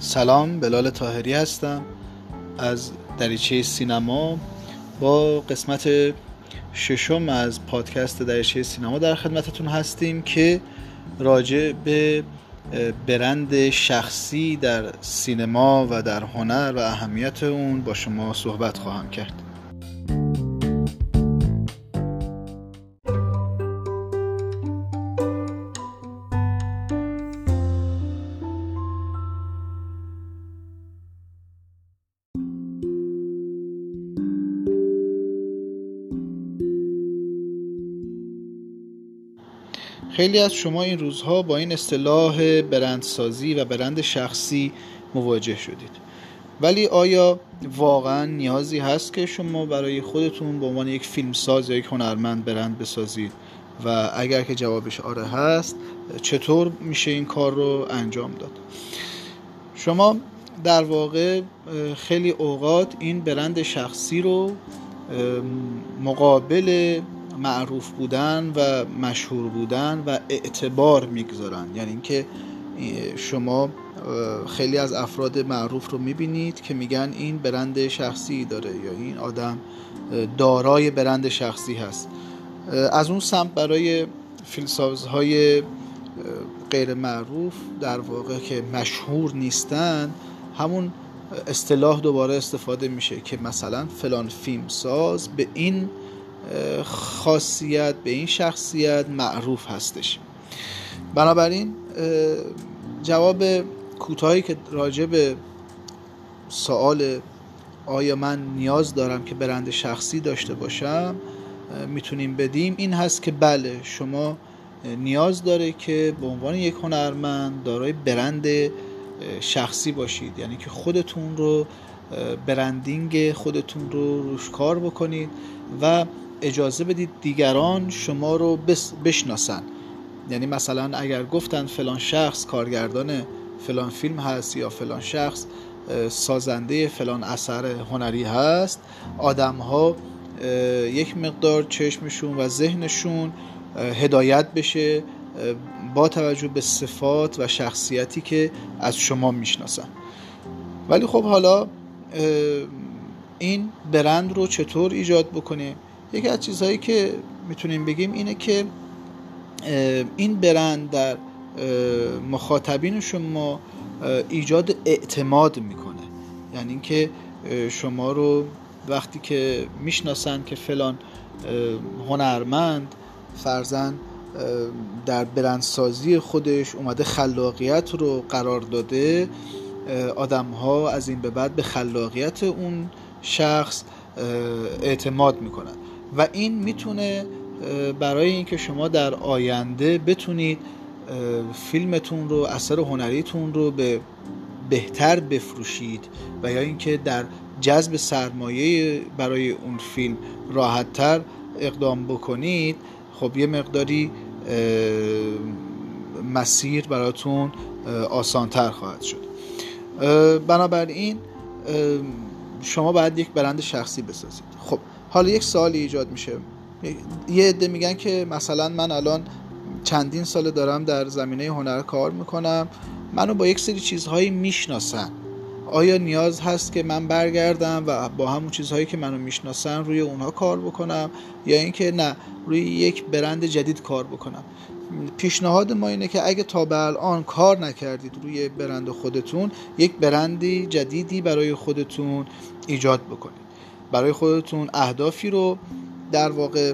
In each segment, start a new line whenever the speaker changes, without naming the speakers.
سلام بلال تاهری هستم. از دریچه سینما با قسمت ششم از پادکست دریچه سینما در خدمتتون هستیم که راجع به برند شخصی در سینما و در هنر و اهمیت اون با شما صحبت خواهم کرد. خیلی از شما این روزها با این اصطلاح برندسازی و برند شخصی مواجه شدید. ولی آیا واقعا نیازی هست که شما برای خودتون به عنوان یک فیلمساز یا یک هنرمند برند بسازید؟ و اگر که جوابش آره هست چطور میشه این کار رو انجام داد؟ شما در واقع خیلی اوقات این برند شخصی رو مقابل معروف بودن و مشهور بودن و اعتبار می‌گذارن. یعنی اینکه شما خیلی از افراد معروف رو می‌بینید که میگن این برند شخصی داره یا این آدم دارای برند شخصی هست. از اون سمت برای فیلمسازهای غیر معروف در واقع که مشهور نیستن همون اصطلاح دوباره استفاده میشه که مثلا فلان فیلمساز به این خاصیت به این شخصیت معروف هستش. بنابراین جواب کوتاهی که راجع به سوال آیا من نیاز دارم که برند شخصی داشته باشم می‌تونیم بدیم. این هست که بله شما نیاز داره که به عنوان یک هنرمند دارای برند شخصی باشید. یعنی که خودتون رو برندینگ خودتون رو روش کار بکنید و اجازه بدید دیگران شما رو بشناسن. یعنی مثلا اگر گفتن فلان شخص کارگردان فلان فیلم هست یا فلان شخص سازنده فلان اثر هنری هست آدم ها یک مقدار چشمشون و ذهنشون هدایت بشه با توجه به صفات و شخصیتی که از شما می‌شناسن. ولی خب حالا این برند رو چطور ایجاد بکنیم یکی از چیزهایی که می‌تونیم بگیم اینه که این برند در مخاطبین شما ایجاد اعتماد می‌کنه. یعنی اینکه شما رو وقتی که می‌شناسن که فلان هنرمند فرزن در برندسازی خودش اومده خلاقیت رو قرار داده آدم ها از این به بعد به خلاقیت اون شخص اعتماد می‌کنن. و این می‌تونه برای اینکه شما در آینده بتونید فیلمتون رو اثر هنریتون رو به بهتر بفروشید و یا اینکه در جذب سرمایه برای اون فیلم راحتتر اقدام بکنید خب یه مقداری مسیر براتون آسانتر خواهد شد. بنابراین شما باید یک برند شخصی بسازید. خب حالا یک سوالی ایجاد میشه. یه عده میگن که مثلا من الان چندین سال دارم در زمینه هنر کار می‌کنم منو با یک سری چیزهایی می‌شناسن. آیا نیاز هست که من برگردم و با همون چیزهایی که منو می‌شناسن روی اونها کار بکنم؟ یا اینکه نه روی یک برند جدید کار بکنم؟ پیشنهاد ما اینه که اگه تا به الان کار نکردید روی برند خودتون یک برندی جدیدی برای خودتون ایجاد بکنید. برای خودتون اهدافی رو در واقع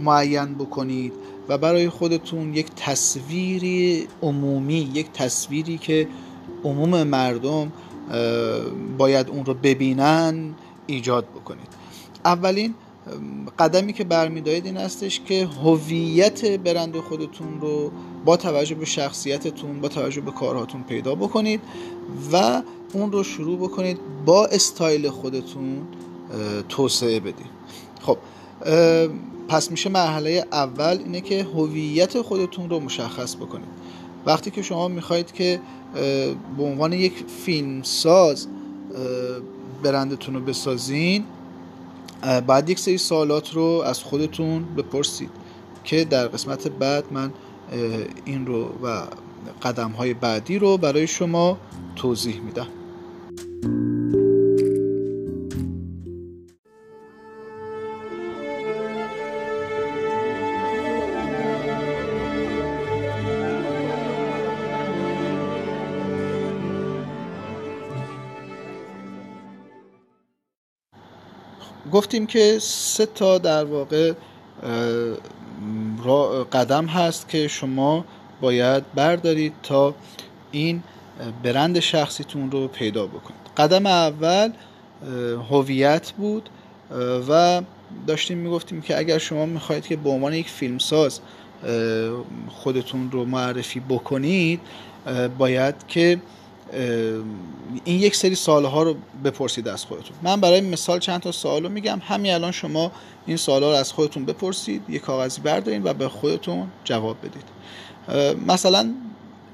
معین بکنید و برای خودتون یک تصویری عمومی یک تصویری که عموم مردم باید اون رو ببینن ایجاد بکنید. اولین قدمی که برمیدارید این هستش که هویت برند خودتون رو با توجه به شخصیتتون با توجه به کارهاتون پیدا بکنید و اون رو شروع بکنید با استایل خودتون توسعه بدید خب پس میشه مرحله اول اینه که هویت خودتون رو مشخص بکنید. وقتی که شما می‌خواید که به عنوان یک فیلم ساز برندتون رو بسازین بعد یک سری سوالات رو از خودتون بپرسید که در قسمت بعد من این رو و قدم های بعدی رو برای شما توضیح میدم. گفتیم که سه تا در واقع قدم هست که شما باید بردارید تا این برند شخصیتون رو پیدا بکنید. قدم اول هویت بود و داشتیم می‌گفتیم که اگر شما می‌خواهید که به عنوان یک فیلمساز خودتون رو معرفی بکنید باید که این یک سری سالها رو بپرسید از خودتون. من برای مثال چند تا سوال رو میگم. همین الان شما این سوالها رو از خودتون بپرسید یک کاغذی بردارید و به خودتون جواب بدید. مثلا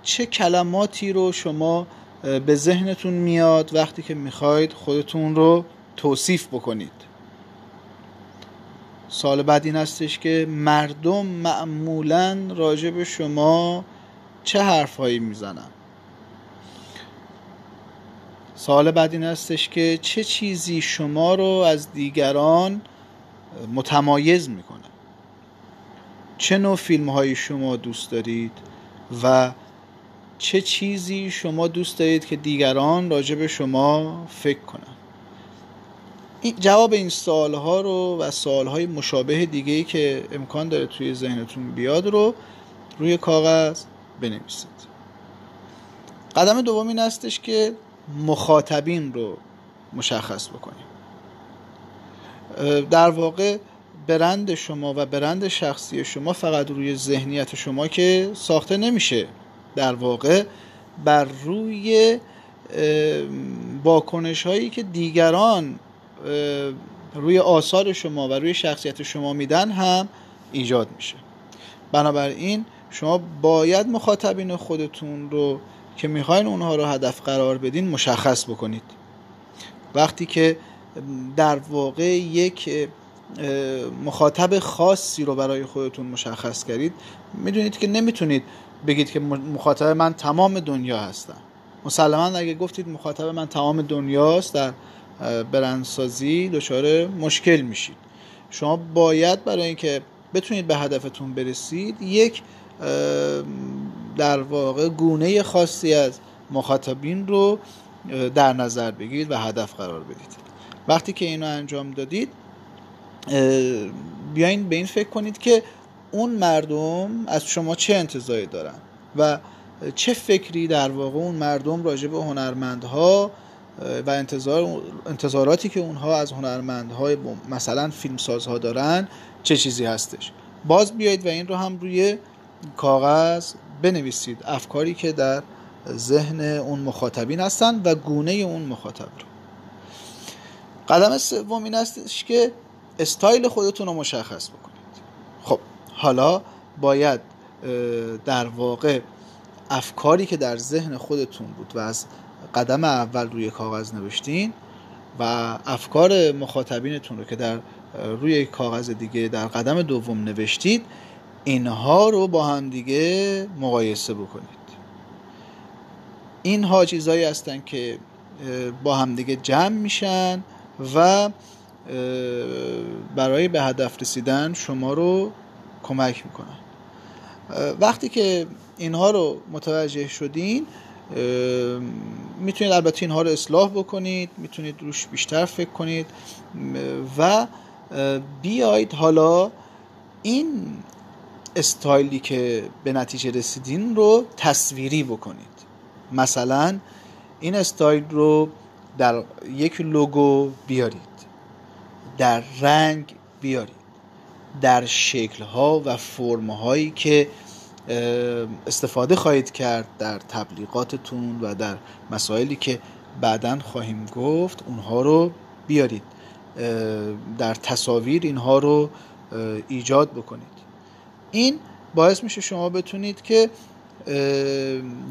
چه کلماتی رو شما به ذهنتون میاد وقتی که می‌خواید خودتون رو توصیف بکنید؟ سال بعد این هستش که مردم معمولا راجع به شما چه حرفهایی می‌زنن؟ سوال بعد این هستش که چه چیزی شما رو از دیگران متمایز می‌کنه؟ چه نوع فیلم های شما دوست دارید و چه چیزی شما دوست دارید که دیگران راجع به شما فکر کنن؟ این جواب این سوال ها رو و سوال های مشابه دیگه ای که امکان داره توی ذهنتون بیاد رو روی کاغذ بنویسید. قدم دوم این هستش که مخاطبین رو مشخص بکنیم. در واقع برند شما و برند شخصی شما فقط روی ذهنیت شما که ساخته نمیشه. در واقع بر روی واکنش هایی که دیگران روی آثار شما و روی شخصیت شما میدن هم ایجاد میشه. بنابراین شما باید مخاطبین خودتون رو که می‌خواین اونها رو هدف قرار بدین مشخص بکنید. وقتی که در واقع یک مخاطب خاصی رو برای خودتون مشخص کردید می‌دونید که نمی‌تونید بگید که مخاطب من تمام دنیا هستم مسلما اگه گفتید مخاطب من تمام دنیاست در برندسازی دچار مشکل میشید. شما باید برای اینکه بتونید به هدفتون برسید یک در واقع گونه خاصی از مخاطبین رو در نظر بگیرید و هدف قرار بدید. وقتی که اینو انجام دادید بیاین به این فکر کنید که اون مردم از شما چه انتظاری دارن و چه فکری در واقع اون مردم راجع به هنرمندها و انتظار انتظاراتی که اونها از هنرمندهای مثلا فیلمسازها دارن چه چیزی هستش؟ باز بیایید و این رو هم روی کاغذ بنویسید افکاری که در ذهن اون مخاطبین هستن و گونه اون مخاطب رو. قدم سوم این استش که استایل خودتون رو مشخص بکنید. خب حالا باید در واقع افکاری که در ذهن خودتون بود و از قدم اول روی کاغذ نوشتین و افکار مخاطبینتون رو که در روی کاغذ دیگه در قدم دوم نوشتید اینها رو با هم دیگه مقایسه بکنید. اینها چیزهایی هستن که با هم دیگه جمع میشن و برای به هدف رسیدن شما رو کمک می‌کنن. وقتی که اینها رو متوجه شدین می‌تونید البته اینها رو اصلاح بکنید می‌تونید روش بیشتر فکر کنید و بیاید حالا این استایلی که به نتیجه رسیدین رو تصویری بکنید. مثلا این استایل رو در یک لوگو بیارید. در رنگ بیارید. در شکلها و فرمهایی که استفاده خواهید کرد در تبلیغاتتون و در مسائلی که بعدا خواهیم گفت اونها رو بیارید. در تصاویر اینها رو ایجاد بکنید. این باعث میشه شما بتونید که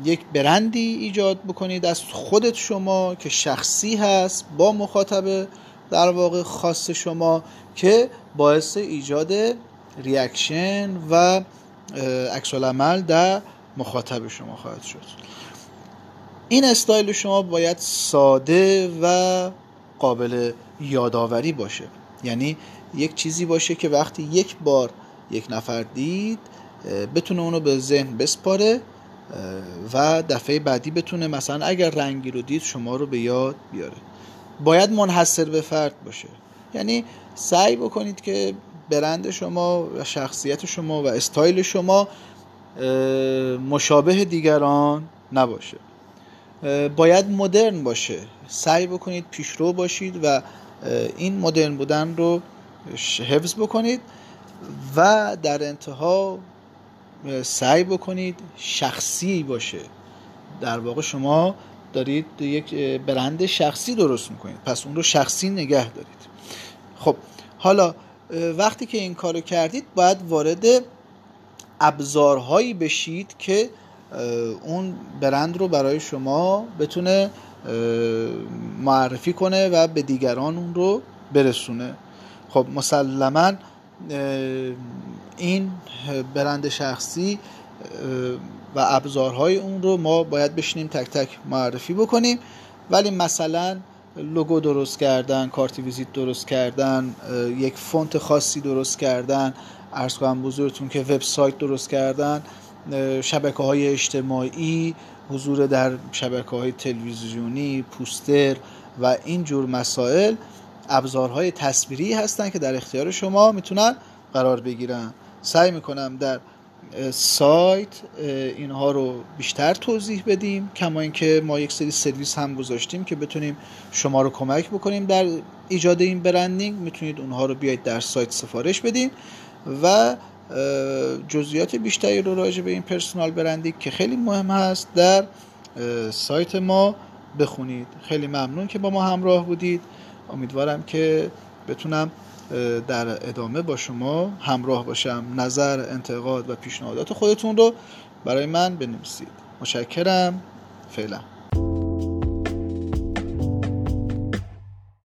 یک برندی ایجاد بکنید از خودت شما که شخصی هست با مخاطبه در واقع خاص شما که باعث ایجاد ریاکشن و عکس عمل در مخاطب شما خواهد شد. این استایل شما باید ساده و قابل یادآوری باشه. یعنی یک چیزی باشه که وقتی یک بار یک نفر دید بتونه اونو به ذهن بسپاره و دفعه بعدی بتونه مثلا اگر رنگی رو دید شما رو به یاد بیاره. باید منحصر به فرد باشه. یعنی سعی بکنید که برند شما و شخصیت شما و استایل شما مشابه دیگران نباشه. باید مدرن باشه. سعی بکنید پیشرو باشید و این مدرن بودن رو حفظ بکنید. و در انتها سعی بکنید شخصی باشه. در واقع شما دارید یک برند شخصی درست می‌کنید. پس اون رو شخصی نگه دارید. خب حالا وقتی که این کارو کردید باید وارد ابزارهایی بشید که اون برند رو برای شما بتونه معرفی کنه و به دیگران اون رو برسونه. خب مسلما این برند شخصی و ابزارهای اون رو ما باید بشینیم تک تک معرفی بکنیم. ولی مثلا لوگو درست کردن کارت ویزیت درست کردن یک فونت خاصی درست کردن ارز کنم بزرگتون که وبسایت درست کردن شبکه های اجتماعی حضور در شبکه های تلویزیونی پوستر و این جور مسائل. ابزارهای تصویری هستن که در اختیار شما می‌تونن قرار بگیرن. سعی می‌کنم در سایت اینها رو بیشتر توضیح بدیم. کما اینکه ما یک سری سرویس هم گذاشتیم که بتونیم شما رو کمک بکنیم در ایجاد این برندینگ. می‌تونید اونها رو بیاید در سایت سفارش بدین و جزئیات بیشتری رو راجع به این پرسونال برندینگ که خیلی مهم هست در سایت ما بخونید. خیلی ممنون که با ما همراه بودید. امیدوارم که بتونم در ادامه با شما همراه باشم. نظر انتقاد و پیشنهادات خودتون رو برای من بنویسید. متشکرم. فعلا.